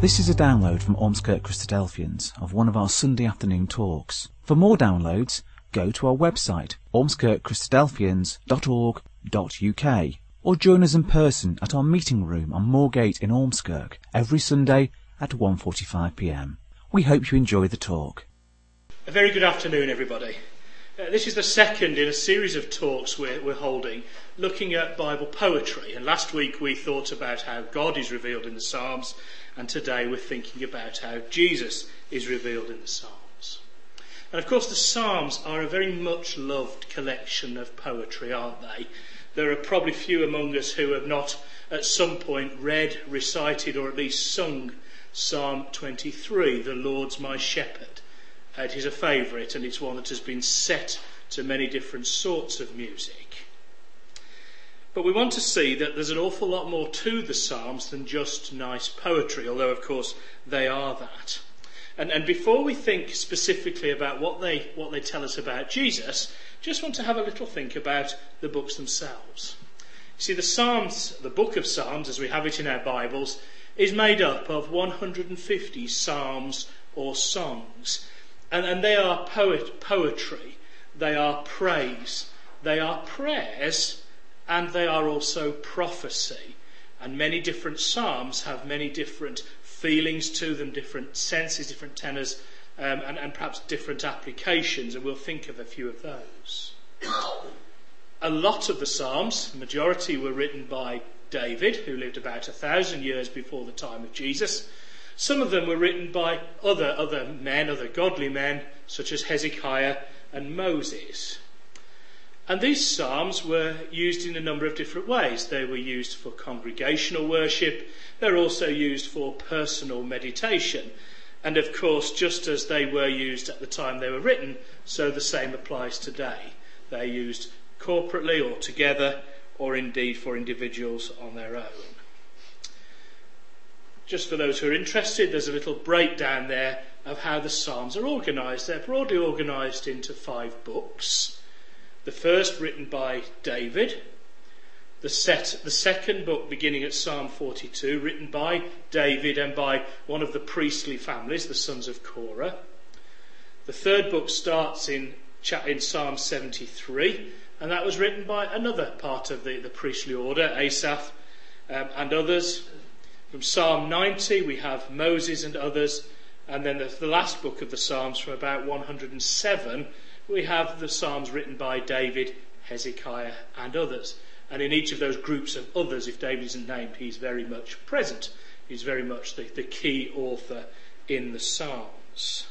This is a download from Ormskirk Christadelphians of one of our Sunday afternoon talks. For more downloads, go to our website ormskirkchristadelphians.org.uk or join us in person at our meeting room on Moorgate in Ormskirk every Sunday at 1.45pm. We hope you enjoy the talk. A very good afternoon, everybody. Uh, this is the second in a series of talks we're, we're holding looking at Bible poetry. And last week we thought about how God is revealed in the Psalms and today we're thinking about how Jesus is revealed in the Psalms. And of course, the Psalms are a very much loved collection of poetry, aren't they? There are probably few among us who have not at some point read, recited, or at least sung Psalm 23, The Lord's my shepherd. It is a favourite and it's one that has been set to many different sorts of music. But we want to see that there's an awful lot more to the Psalms than just nice poetry, although, of course, they are that. And, and before we think specifically about what they, what they tell us about Jesus, just want to have a little think about the books themselves. You see, the Psalms, the book of Psalms, as we have it in our Bibles, is made up of 150 psalms or songs. And, and they are poet, poetry, they are praise, they are prayers, and they are also prophecy. And many different psalms have many different feelings to them, different senses, different tenors, um, and, and perhaps different applications, and we'll think of a few of those. a lot of the psalms, the majority were written by David, who lived about a thousand years before the time of Jesus. Some of them were written by other, other men, other godly men, such as Hezekiah and Moses. And these psalms were used in a number of different ways. They were used for congregational worship, they're also used for personal meditation. And of course, just as they were used at the time they were written, so the same applies today. They're used corporately or together, or indeed for individuals on their own. Just for those who are interested, there's a little breakdown there of how the Psalms are organised. They're broadly organised into five books. The first written by David, the, set, the second book beginning at Psalm 42, written by David and by one of the priestly families, the sons of Korah. The third book starts in, in Psalm 73, and that was written by another part of the, the priestly order, Asaph um, and others. From Psalm 90, we have Moses and others, and then the, the last book of the Psalms from about 107 we have the Psalms written by David, Hezekiah, and others. And in each of those groups of others, if David isn't named, he's very much present. He's very much the, the key author in the Psalms.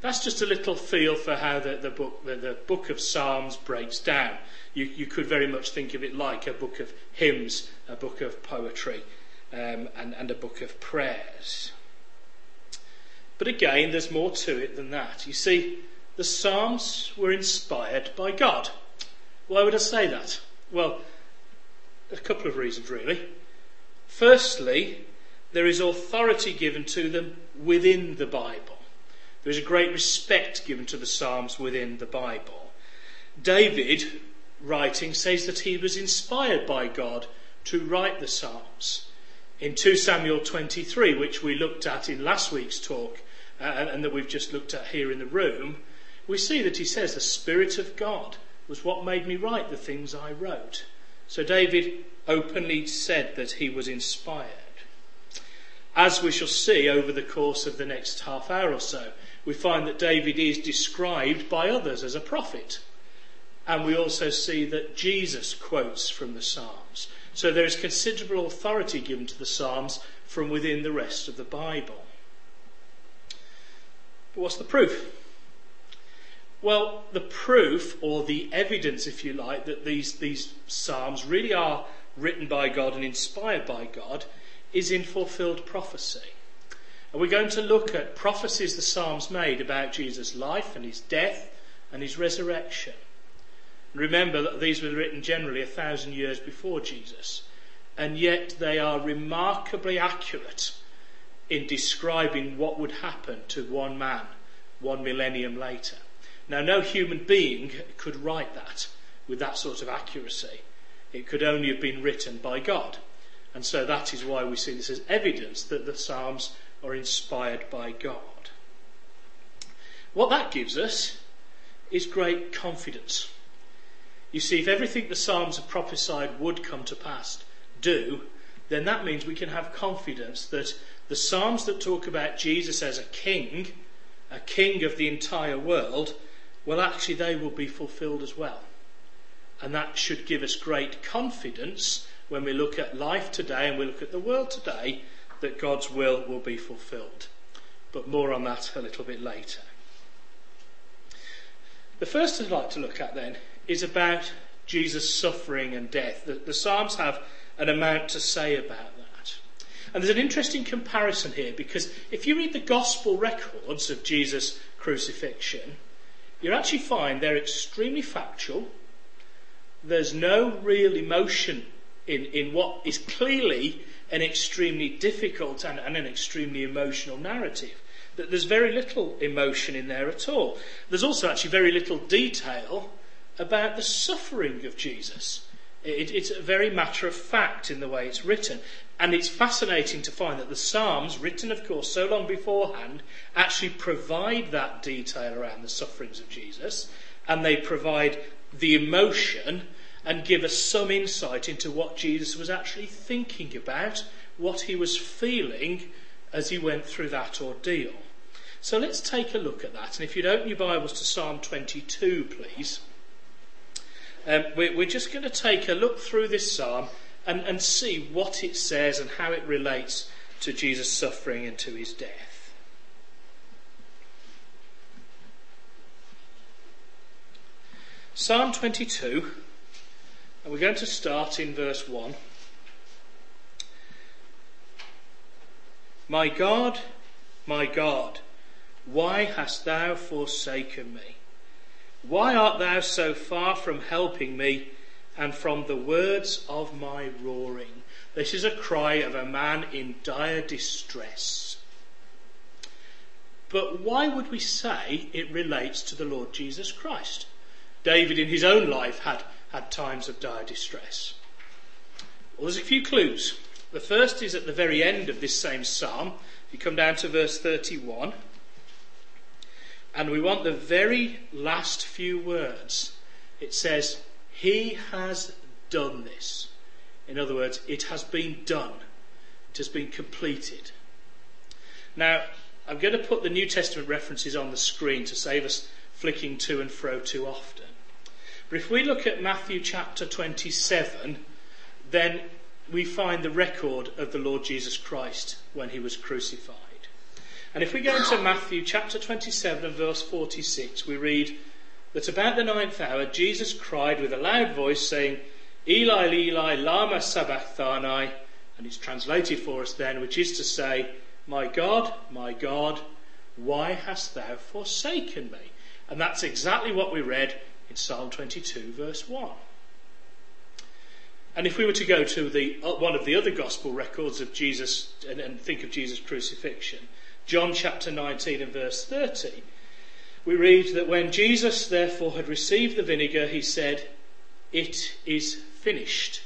That's just a little feel for how the, the book, the, the, book of Psalms breaks down. You, you, could very much think of it like a book of hymns, a book of poetry, um, and, and a book of prayers. But again, there's more to it than that. You see, the Psalms were inspired by God. Why would I say that? Well, a couple of reasons really. Firstly, there is authority given to them within the Bible. There is a great respect given to the Psalms within the Bible. David, writing, says that he was inspired by God to write the Psalms. In 2 Samuel 23, which we looked at in last week's talk, uh, and that we've just looked at here in the room, we see that he says, The Spirit of God was what made me write the things I wrote. So David openly said that he was inspired. As we shall see over the course of the next half hour or so, we find that David is described by others as a prophet. And we also see that Jesus quotes from the Psalms. So there is considerable authority given to the Psalms from within the rest of the Bible. But what's the proof? Well, the proof or the evidence, if you like, that these, these Psalms really are written by God and inspired by God is in fulfilled prophecy. And we're going to look at prophecies the Psalms made about Jesus' life and his death and his resurrection. Remember that these were written generally a thousand years before Jesus, and yet they are remarkably accurate in describing what would happen to one man one millennium later. Now, no human being could write that with that sort of accuracy. It could only have been written by God. And so that is why we see this as evidence that the Psalms are inspired by God. What that gives us is great confidence. You see, if everything the Psalms have prophesied would come to pass do, then that means we can have confidence that the Psalms that talk about Jesus as a king, a king of the entire world, well, actually, they will be fulfilled as well. And that should give us great confidence when we look at life today and we look at the world today that God's will will be fulfilled. But more on that a little bit later. The first I'd like to look at then is about Jesus' suffering and death. The, the Psalms have an amount to say about that. And there's an interesting comparison here because if you read the gospel records of Jesus' crucifixion, you actually find they're extremely factual. There's no real emotion in, in what is clearly an extremely difficult and, and an extremely emotional narrative. That there's very little emotion in there at all. There's also actually very little detail about the suffering of Jesus. It, it's a very matter of fact in the way it's written. And it's fascinating to find that the Psalms, written, of course, so long beforehand, actually provide that detail around the sufferings of Jesus. And they provide the emotion and give us some insight into what Jesus was actually thinking about, what he was feeling as he went through that ordeal. So let's take a look at that. And if you'd open your Bibles to Psalm 22, please. Um, we're, we're, just going to take a look through this psalm and, and see what it says and how it relates to Jesus' suffering and to his death. Psalm 22, and we're going to start in verse 1. My God, my God, why hast thou forsaken me? Why art thou so far from helping me and from the words of my roaring? This is a cry of a man in dire distress. But why would we say it relates to the Lord Jesus Christ? David in his own life had, had times of dire distress. Well, there's a few clues. The first is at the very end of this same psalm. If you come down to verse 31, and we want the very last few words. It says, He has done this. In other words, it has been done. It has been completed. Now, I'm going to put the New Testament references on the screen to save us flicking to and fro too often. But if we look at Matthew chapter 27, then we find the record of the Lord Jesus Christ when he was crucified. And if we go into Matthew chapter 27 and verse 46, we read that about the ninth hour, Jesus cried with a loud voice, saying, Eli, Eli, lama sabachthani, and it's translated for us then, which is to say, My God, my God, why hast thou forsaken me? And that's exactly what we read in Psalm 22, verse 1. And if we were to go to the, uh, one of the other gospel records of Jesus and, and think of Jesus' crucifixion, John chapter 19 and verse 30, we read that when Jesus therefore had received the vinegar, he said, It is finished.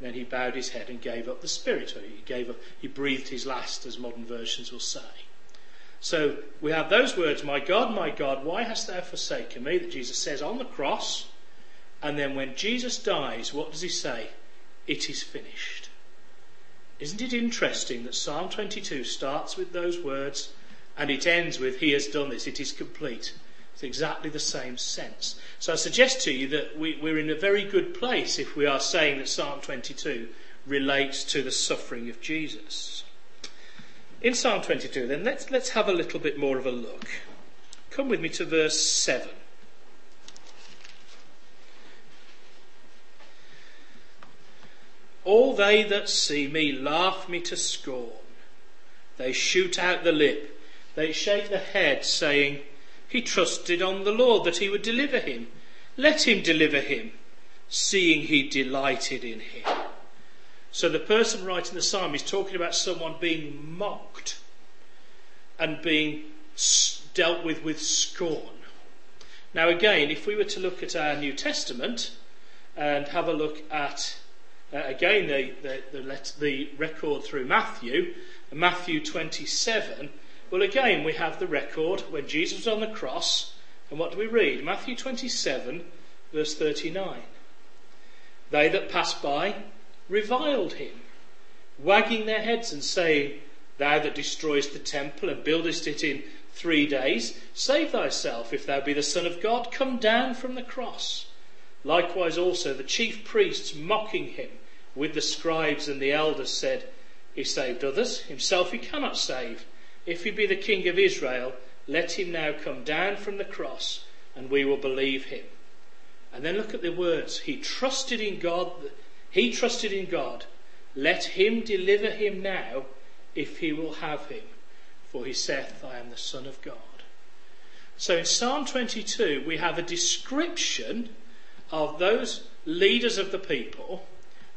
Then he bowed his head and gave up the spirit, or he gave up, he breathed his last, as modern versions will say. So we have those words, My God, my God, why hast thou forsaken me? that Jesus says on the cross. And then when Jesus dies, what does he say? It is finished. Isn't it interesting that Psalm 22 starts with those words and it ends with, He has done this, it is complete? It's exactly the same sense. So I suggest to you that we, we're in a very good place if we are saying that Psalm 22 relates to the suffering of Jesus. In Psalm 22, then, let's, let's have a little bit more of a look. Come with me to verse 7. All they that see me laugh me to scorn. They shoot out the lip. They shake the head, saying, He trusted on the Lord that he would deliver him. Let him deliver him, seeing he delighted in him. So the person writing the psalm is talking about someone being mocked and being dealt with with scorn. Now, again, if we were to look at our New Testament and have a look at uh, again, the, the, the, the record through Matthew, Matthew 27, well, again, we have the record when Jesus was on the cross. And what do we read? Matthew 27, verse 39. They that passed by reviled him, wagging their heads and saying, Thou that destroyest the temple and buildest it in three days, save thyself, if thou be the Son of God, come down from the cross. Likewise also the chief priests mocking him with the scribes and the elders said, He saved others, himself he cannot save. If he be the king of Israel, let him now come down from the cross, and we will believe him. And then look at the words. He trusted in God. He trusted in God. Let him deliver him now, if he will have him. For he saith, I am the Son of God. So in Psalm 22, we have a description of those leaders of the people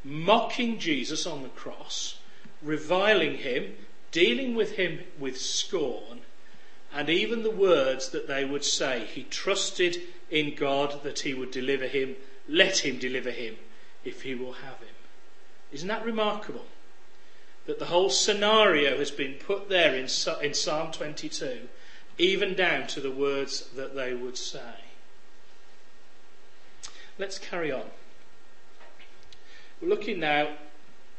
mocking Jesus on the cross, reviling him, dealing with him with scorn, and even the words that they would say. He trusted in God that he would deliver him. Let him deliver him if he will have him. Isn't that remarkable? That the whole scenario has been put there in, in Psalm 22, even down to the words that they would say. Let's carry on. We're looking now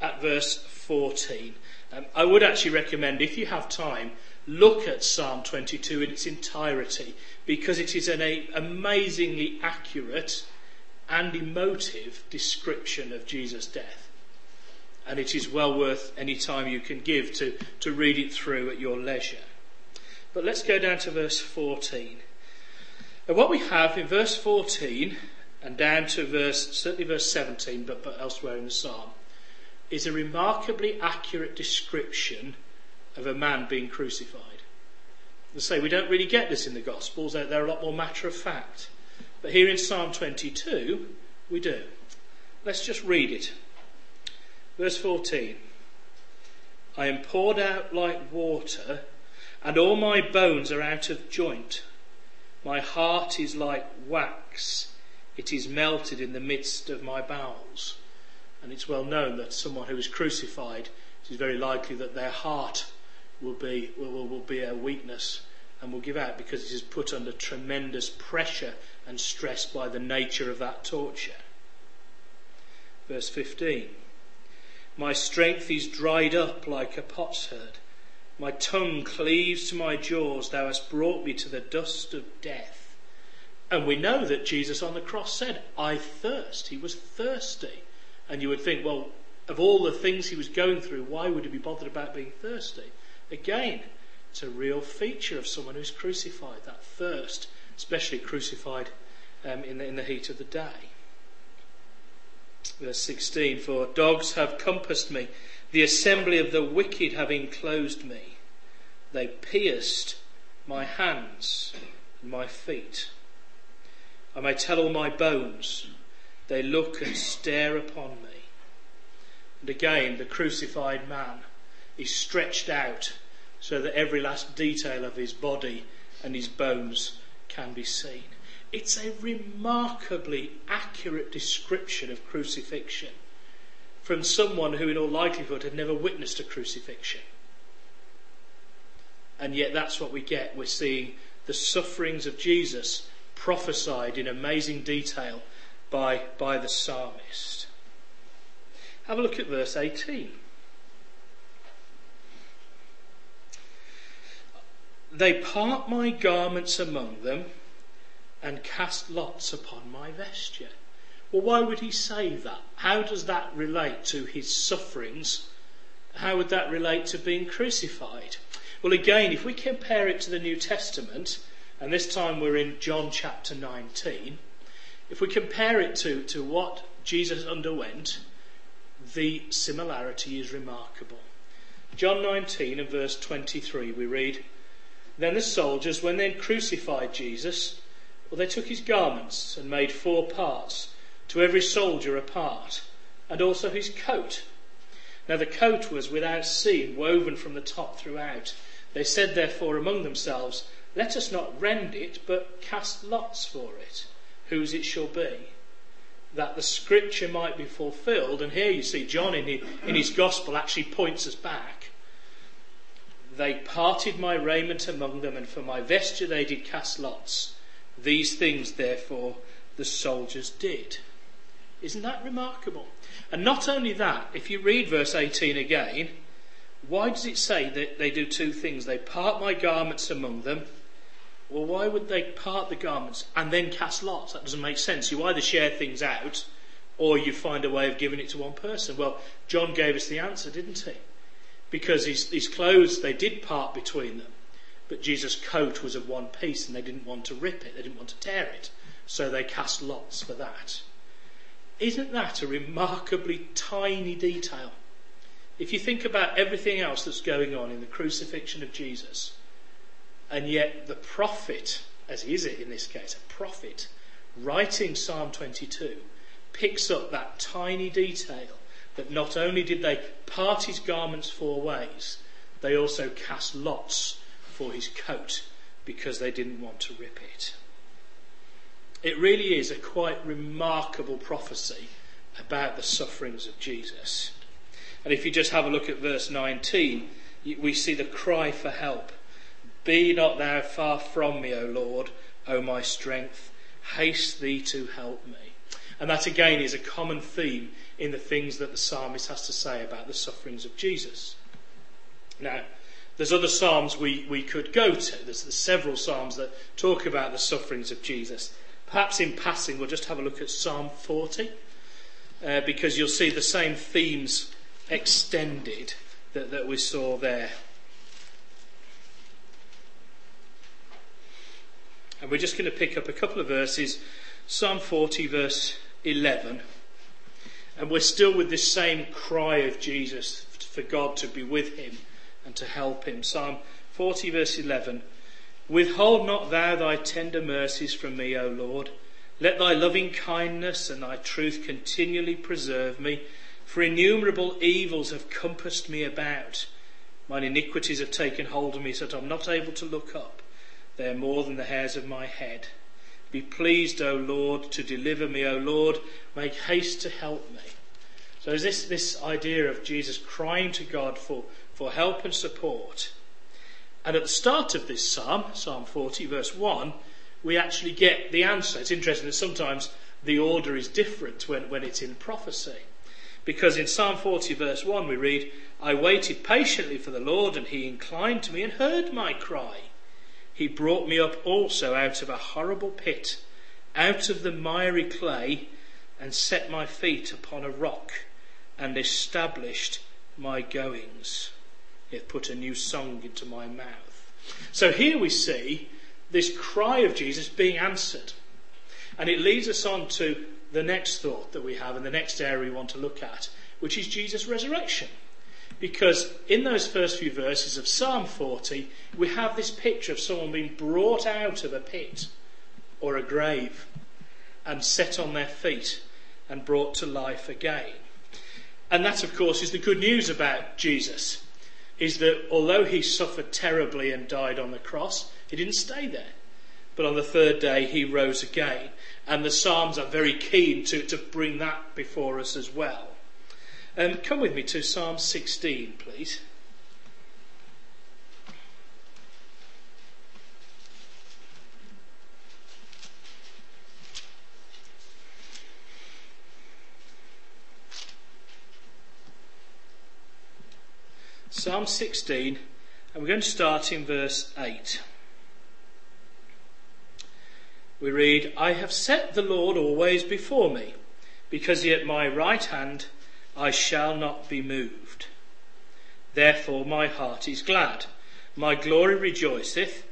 at verse 14. Um, I would actually recommend, if you have time, look at Psalm 22 in its entirety because it is an a, amazingly accurate and emotive description of Jesus' death. And it is well worth any time you can give to, to read it through at your leisure. But let's go down to verse 14. And what we have in verse 14 and down to verse, certainly verse 17, but, but elsewhere in the psalm, is a remarkably accurate description of a man being crucified. As say, we don't really get this in the Gospels, they're, they're a lot more matter of fact. But here in Psalm 22, we do. Let's just read it. Verse 14 I am poured out like water, and all my bones are out of joint. My heart is like wax, it is melted in the midst of my bowels. And it's well known that someone who is crucified, it is very likely that their heart will be, will, will be a weakness and will give out because it is put under tremendous pressure and stress by the nature of that torture. Verse 15 My strength is dried up like a potsherd. My tongue cleaves to my jaws. Thou hast brought me to the dust of death. And we know that Jesus on the cross said, I thirst. He was thirsty. And you would think, well, of all the things he was going through, why would he be bothered about being thirsty? Again, it's a real feature of someone who's crucified, that thirst, especially crucified um, in, the, in the heat of the day. Verse 16 For dogs have compassed me, the assembly of the wicked have enclosed me. They pierced my hands and my feet. I may tell all my bones they look and stare upon me. And again, the crucified man is stretched out so that every last detail of his body and his bones can be seen. It's a remarkably accurate description of crucifixion from someone who, in all likelihood, had never witnessed a crucifixion. And yet, that's what we get. We're seeing the sufferings of Jesus prophesied in amazing detail by, by the psalmist. Have a look at verse 18. They part my garments among them and cast lots upon my vesture. Well, why would he say that? How does that relate to his sufferings? How would that relate to being crucified? Well, again, if we compare it to the New Testament, and this time we're in John chapter 19, if we compare it to, to what Jesus underwent, the similarity is remarkable. John 19 and verse 23, we read, Then the soldiers, when they had crucified Jesus, well, they took his garments and made four parts, to every soldier a part, and also his coat. Now the coat was without seam, woven from the top throughout. They said therefore among themselves, Let us not rend it, but cast lots for it whose it shall be. that the scripture might be fulfilled. And here you see John in his, in his gospel actually points us back. They parted my raiment among them, and for my vesture they did cast lots. These things, therefore, the soldiers did. Isn't that remarkable? And not only that, if you read verse 18 again, why does it say that they do two things? They part my garments among them. Well, why would they part the garments and then cast lots? That doesn't make sense. You either share things out or you find a way of giving it to one person. Well, John gave us the answer, didn't he? Because his, his clothes, they did part between them. But Jesus' coat was of one piece and they didn't want to rip it, they didn't want to tear it. So they cast lots for that. Isn't that a remarkably tiny detail? If you think about everything else that's going on in the crucifixion of Jesus, and yet the prophet, as is it in this case, a prophet, writing Psalm 22, picks up that tiny detail that not only did they part his garments four ways, they also cast lots for his coat because they didn't want to rip it. It really is a quite remarkable prophecy about the sufferings of Jesus. And if you just have a look at verse 19, we see the cry for help. Be not thou far from me, O Lord, O my strength. Haste thee to help me. And that again is a common theme in the things that the psalmist has to say about the sufferings of Jesus. Now, there's other psalms we, we could go to. There's, there's several psalms that talk about the sufferings of Jesus. Perhaps in passing, we'll just have a look at Psalm 40, uh, because you'll see the same themes extended that, that we saw there. And we're just going to pick up a couple of verses. Psalm 40, verse 11. And we're still with this same cry of Jesus for God to be with him and to help him. Psalm 40, verse 11. Withhold not thou thy tender mercies from me, O Lord. Let thy loving kindness and thy truth continually preserve me, for innumerable evils have compassed me about. Mine iniquities have taken hold of me so that I'm not able to look up. They are more than the hairs of my head. Be pleased, O Lord, to deliver me, O Lord. Make haste to help me. So is this, this idea of Jesus crying to God for, for help and support. And at the start of this psalm, Psalm 40, verse 1, we actually get the answer. It's interesting that sometimes the order is different when, when it's in prophecy. Because in Psalm 40, verse 1, we read, I waited patiently for the Lord, and he inclined to me and heard my cry. He brought me up also out of a horrible pit, out of the miry clay, and set my feet upon a rock, and established my goings. He hath put a new song into my mouth. So here we see this cry of Jesus being answered. And it leads us on to the next thought that we have and the next area we want to look at, which is Jesus' resurrection. Because in those first few verses of Psalm 40, we have this picture of someone being brought out of a pit or a grave and set on their feet and brought to life again. And that, of course, is the good news about Jesus is that although he suffered terribly and died on the cross, he didn't stay there. But on the third day, he rose again. And the Psalms are very keen to, to bring that before us as well. Um, come with me to Psalm 16, please. Psalm 16, and we're going to start in verse 8. We read, I have set the Lord always before me, because he at my right hand I shall not be moved. Therefore my heart is glad, my glory rejoiceth,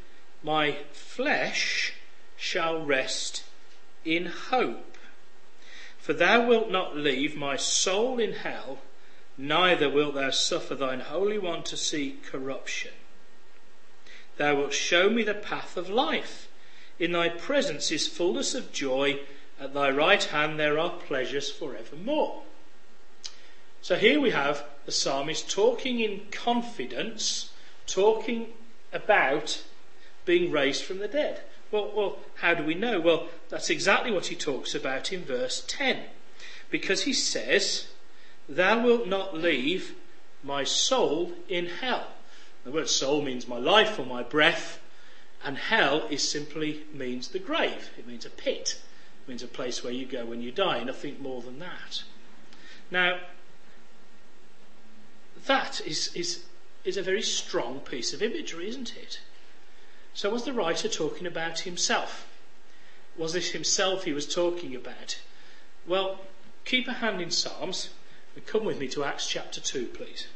my flesh shall rest in hope. For thou wilt not leave my soul in hell neither wilt thou suffer thine Holy One to see corruption. Thou wilt show me the path of life. In thy presence is fullness of joy. At thy right hand there are pleasures for evermore. So here we have the psalmist talking in confidence, talking about being raised from the dead. Well, well, how do we know? Well, that's exactly what he talks about in verse 10. Because he says, Thou wilt not leave my soul in hell. The word soul means my life or my breath, and hell is simply means the grave. It means a pit. It means a place where you go when you die, nothing more than that. Now, that is, is, is a very strong piece of imagery, isn't it? So was the writer talking about himself? Was this himself he was talking about? Well, keep a hand in Psalms and come with me to Acts chapter 2, please.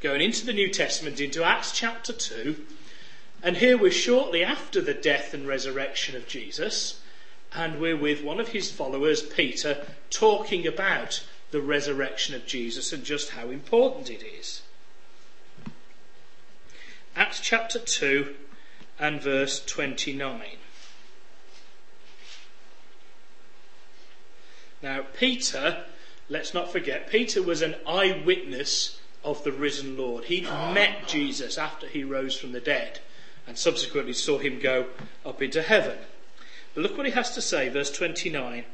Going into the New Testament, into Acts chapter 2, and here we're shortly after the death and resurrection of Jesus, and we're with one of his followers, Peter, talking about the resurrection of Jesus and just how important it is. Acts chapter 2 and verse 29. Now, Peter, let's not forget, Peter was an eyewitness of the risen Lord. He met Jesus after he rose from the dead and subsequently saw him go up into heaven. But look what he has to say, verse 29.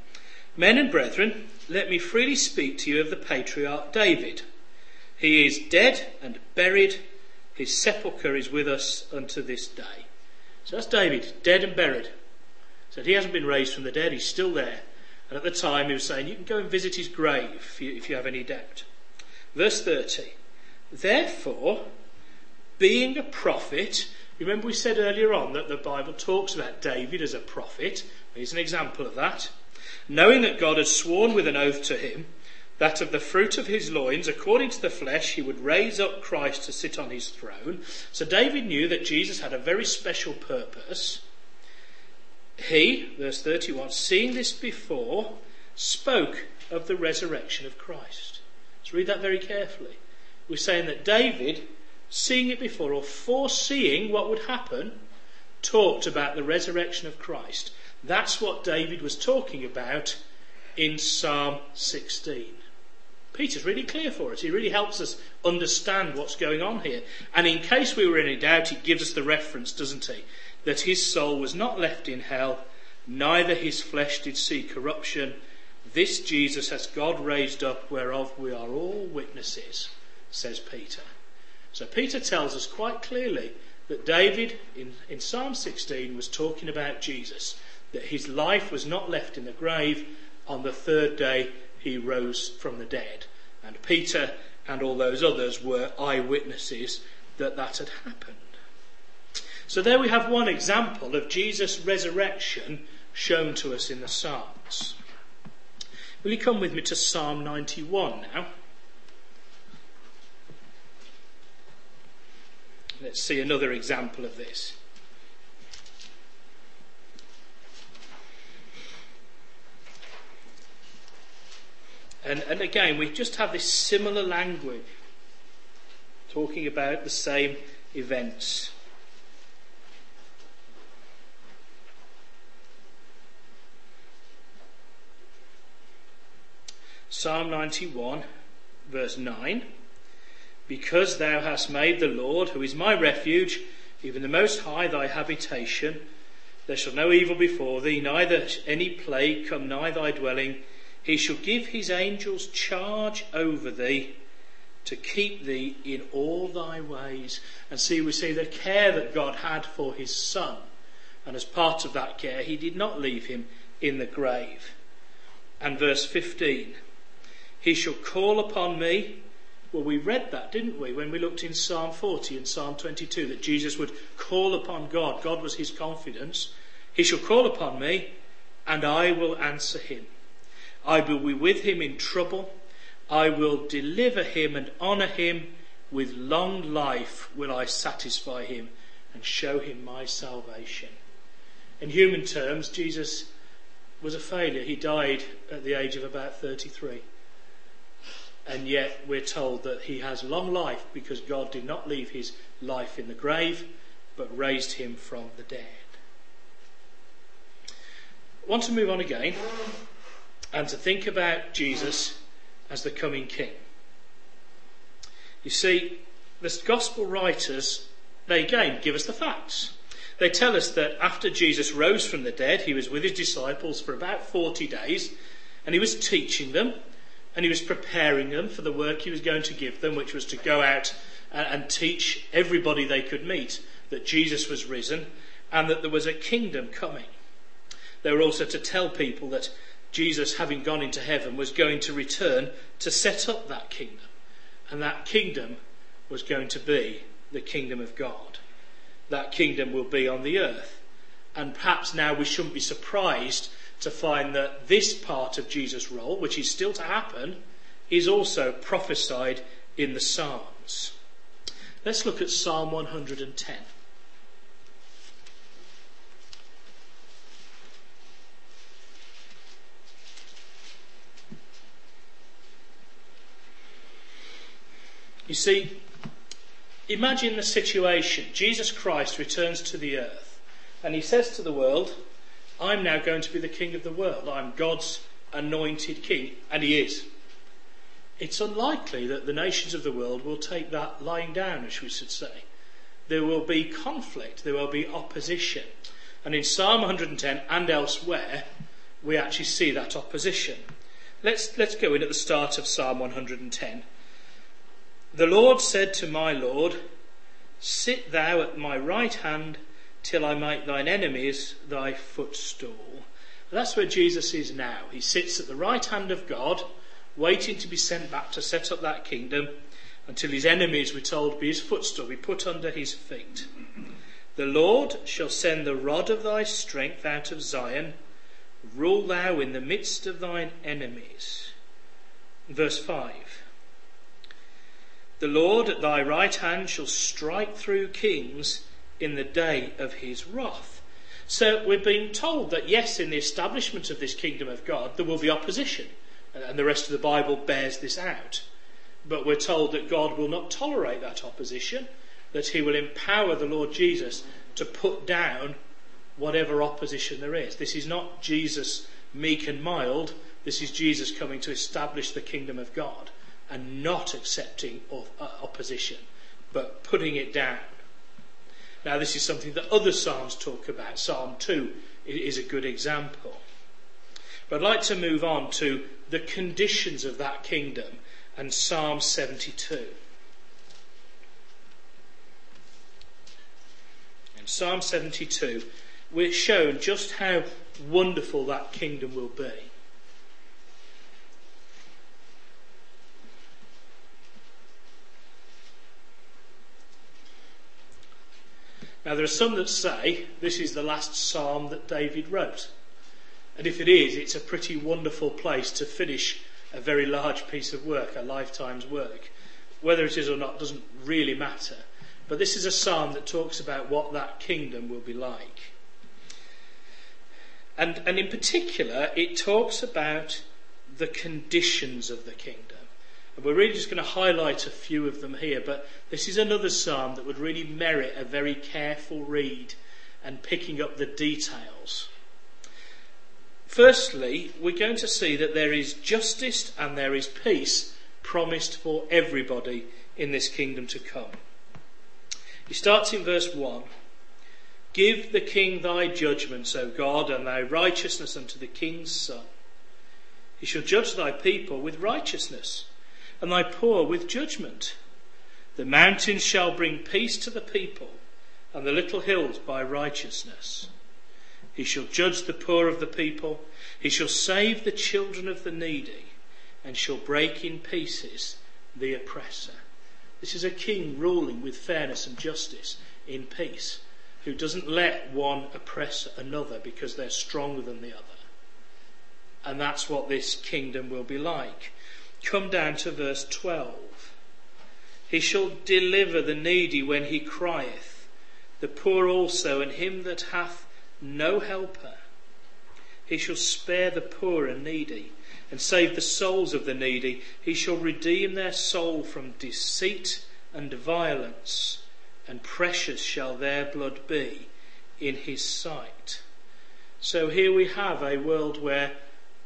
Men and brethren, let me freely speak to you of the patriarch David. He is dead and buried his sepulchre is with us unto this day. So that's David, dead and buried. So he hasn't been raised from the dead, he's still there. And at the time he was saying, you can go and visit his grave if you, if you have any doubt. Verse 30. Therefore, being a prophet, remember we said earlier on that the Bible talks about David as a prophet. Here's an example of that. Knowing that God had sworn with an oath to him, that of the fruit of his loins, according to the flesh, he would raise up Christ to sit on his throne. So David knew that Jesus had a very special purpose. He, verse 31, seeing this before, spoke of the resurrection of Christ. Let's read that very carefully. We're saying that David, seeing it before or foreseeing what would happen, talked about the resurrection of Christ. That's what David was talking about in Psalm 16. Peter's really clear for us. He really helps us understand what's going on here. And in case we were in any doubt, he gives us the reference, doesn't he? That his soul was not left in hell, neither his flesh did see corruption. This Jesus has God raised up, whereof we are all witnesses, says Peter. So Peter tells us quite clearly that David in, in Psalm 16 was talking about Jesus, that his life was not left in the grave. On the third day, he rose from the dead. And Peter and all those others were eyewitnesses that that had happened. So there we have one example of Jesus' resurrection shown to us in the Psalms. Will you come with me to Psalm 91 now? Let's see another example of this. And, and again, we just have this similar language talking about the same events. Psalm 91, verse 9. Because thou hast made the Lord, who is my refuge, even the Most High, thy habitation, there shall no evil befall thee, neither any plague come nigh thy dwelling. He shall give his angels charge over thee to keep thee in all thy ways. And see, we see the care that God had for his son. And as part of that care, he did not leave him in the grave. And verse 15 He shall call upon me. Well, we read that, didn't we, when we looked in Psalm 40 and Psalm 22, that Jesus would call upon God. God was his confidence. He shall call upon me, and I will answer him. I will be with him in trouble. I will deliver him and honour him. With long life will I satisfy him and show him my salvation. In human terms, Jesus was a failure. He died at the age of about 33. And yet we're told that he has long life because God did not leave his life in the grave, but raised him from the dead. I want to move on again and to think about Jesus as the coming King. You see, the Gospel writers They again give us the facts. They tell us that after Jesus rose from the dead, he was with his disciples for about 40 days and he was teaching them and he was preparing them for the work he was going to give them, which was to go out uh, and teach everybody they could meet that Jesus was risen and that there was a kingdom coming. They were also to tell people that Jesus, having gone into heaven, was going to return to set up that kingdom. And that kingdom was going to be the kingdom of God. That kingdom will be on the earth. And perhaps now we shouldn't be surprised to find that this part of Jesus' role, which is still to happen, is also prophesied in the Psalms. Let's look at Psalm 110. You see, imagine the situation. Jesus Christ returns to the earth and he says to the world, I'm now going to be the king of the world. I'm God's anointed king. And he is. It's unlikely that the nations of the world will take that lying down, as we should say. There will be conflict, there will be opposition. And in Psalm 110 and elsewhere, we actually see that opposition. Let's, let's go in at the start of Psalm 110 the Lord said to my Lord, Sit thou at my right hand till I make thine enemies thy footstool. That's where Jesus is now. He sits at the right hand of God, waiting to be sent back to set up that kingdom until his enemies, we're told, be his footstool, be put under his feet. The Lord shall send the rod of thy strength out of Zion. Rule thou in the midst of thine enemies. Verse 5. The Lord at thy right hand shall strike through kings in the day of his wrath. So we're being told that yes, in the establishment of this kingdom of God, there will be opposition. And the rest of the Bible bears this out. But we're told that God will not tolerate that opposition, that he will empower the Lord Jesus to put down whatever opposition there is. This is not Jesus meek and mild. This is Jesus coming to establish the kingdom of God and not accepting of, uh, opposition, but putting it down. Now, this is something that other Psalms talk about. Psalm 2 is a good example. But I'd like to move on to the conditions of that kingdom and Psalm 72. In Psalm 72, we're shown just how wonderful that kingdom will be. Now, there are some that say this is the last psalm that David wrote. And if it is, it's a pretty wonderful place to finish a very large piece of work, a lifetime's work. Whether it is or not doesn't really matter. But this is a psalm that talks about what that kingdom will be like. And, and in particular, it talks about the conditions of the kingdom. And we're really just going to highlight a few of them here, but this is another psalm that would really merit a very careful read and picking up the details. Firstly, we're going to see that there is justice and there is peace promised for everybody in this kingdom to come. He starts in verse 1 Give the king thy judgments, O God, and thy righteousness unto the king's son. He shall judge thy people with righteousness and thy poor with judgment. The mountains shall bring peace to the people, and the little hills by righteousness. He shall judge the poor of the people, he shall save the children of the needy, and shall break in pieces the oppressor. This is a king ruling with fairness and justice in peace, who doesn't let one oppress another because they're stronger than the other. And that's what this kingdom will be like. Come down to verse 12. He shall deliver the needy when he crieth, the poor also, and him that hath no helper. He shall spare the poor and needy, and save the souls of the needy. He shall redeem their soul from deceit and violence, and precious shall their blood be in his sight. So here we have a world where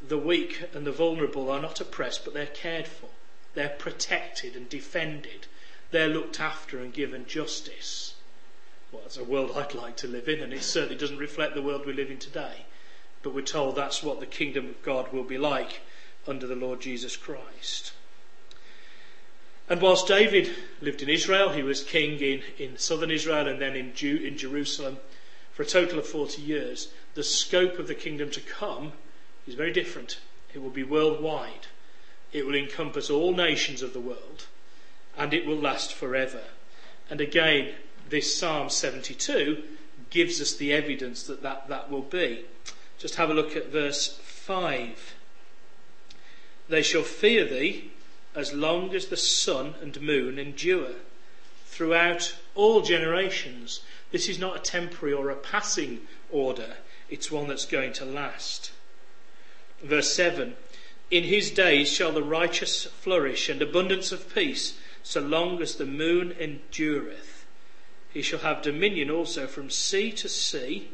the weak and the vulnerable are not oppressed, but they're cared for. They're protected and defended. They're looked after and given justice. Well, it's a world I'd like to live in, and it certainly doesn't reflect the world we live in today. But we're told that's what the kingdom of God will be like under the Lord Jesus Christ. And whilst David lived in Israel, he was king in, in southern Israel and then in, Jew, in Jerusalem for a total of 40 years. The scope of the kingdom to come is very different. It will be worldwide. It will encompass all nations of the world and it will last forever. And again, this Psalm 72 gives us the evidence that that, that will be. Just have a look at verse 5. They shall fear thee as long as the sun and moon endure throughout all generations. This is not a temporary or a passing order, it's one that's going to last. Verse 7 In his days shall the righteous flourish and abundance of peace, so long as the moon endureth. He shall have dominion also from sea to sea,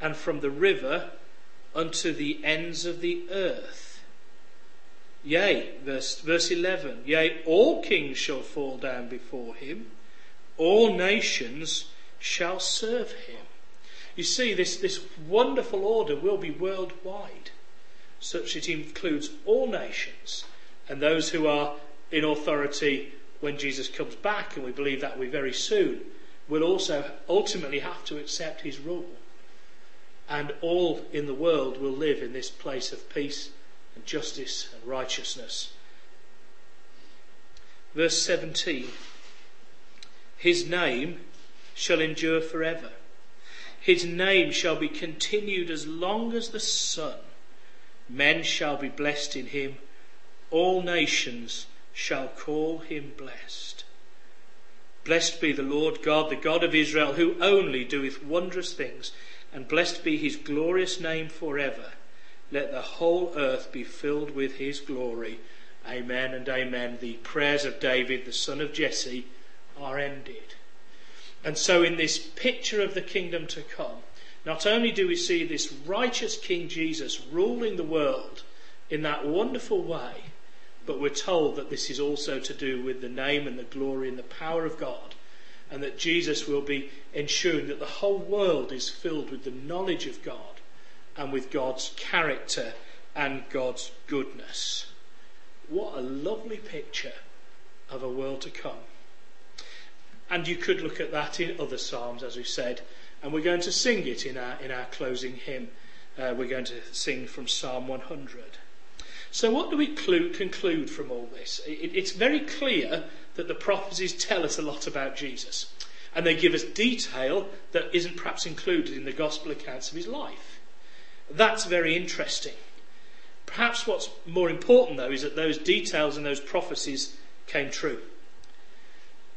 and from the river unto the ends of the earth. Yea, verse, verse 11, yea, all kings shall fall down before him, all nations shall serve him. You see, this, this wonderful order will be worldwide, such it includes all nations and those who are in authority when Jesus comes back, and we believe that will be very soon, will also ultimately have to accept his rule. And all in the world will live in this place of peace and justice and righteousness. Verse 17 His name shall endure forever. His name shall be continued as long as the sun. Men shall be blessed in him. All nations shall call him blessed. Blessed be the Lord God, the God of Israel, who only doeth wondrous things, and blessed be his glorious name for ever. Let the whole earth be filled with his glory. Amen and amen. The prayers of David, the son of Jesse, are ended. And so, in this picture of the kingdom to come, not only do we see this righteous King Jesus ruling the world in that wonderful way, but we're told that this is also to do with the name and the glory and the power of God, and that Jesus will be ensuring that the whole world is filled with the knowledge of God and with God's character and God's goodness. What a lovely picture of a world to come. And you could look at that in other Psalms, as we said, and we're going to sing it in our, in our closing hymn. Uh, we're going to sing from Psalm 100. So, what do we clu- conclude from all this? It, it's very clear that the prophecies tell us a lot about Jesus, and they give us detail that isn't perhaps included in the gospel accounts of his life. That's very interesting. Perhaps what's more important, though, is that those details and those prophecies came true.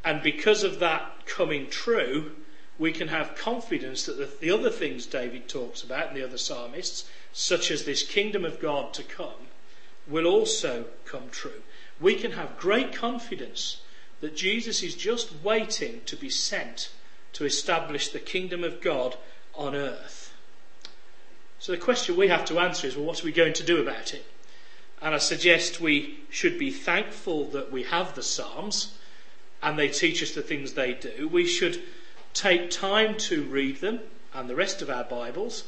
And because of that coming true, we can have confidence that the, the, other things David talks about and the other psalmists, such as this kingdom of God to come, will also come true. We can have great confidence that Jesus is just waiting to be sent to establish the kingdom of God on earth. So the question we have to answer is well, what are we going to do about it? And I suggest we should be thankful that we have the Psalms and they teach us the things they do. We should take time to read them and the rest of our Bibles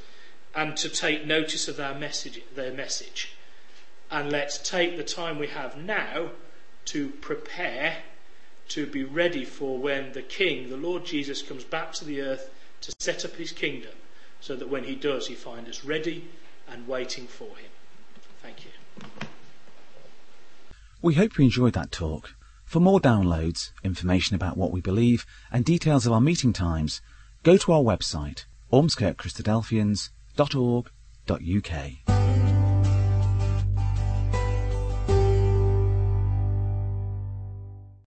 and to take notice of their message, their message. And let's take the time we have now to prepare to be ready for when the King, the Lord Jesus, comes back to the earth to set up his kingdom so that when he does, he find us ready and waiting for him. Thank you. We hope you enjoyed that talk. For more downloads, information about what we believe, and details of our meeting times, go to our website, ormskirkchristadelphians.org.uk.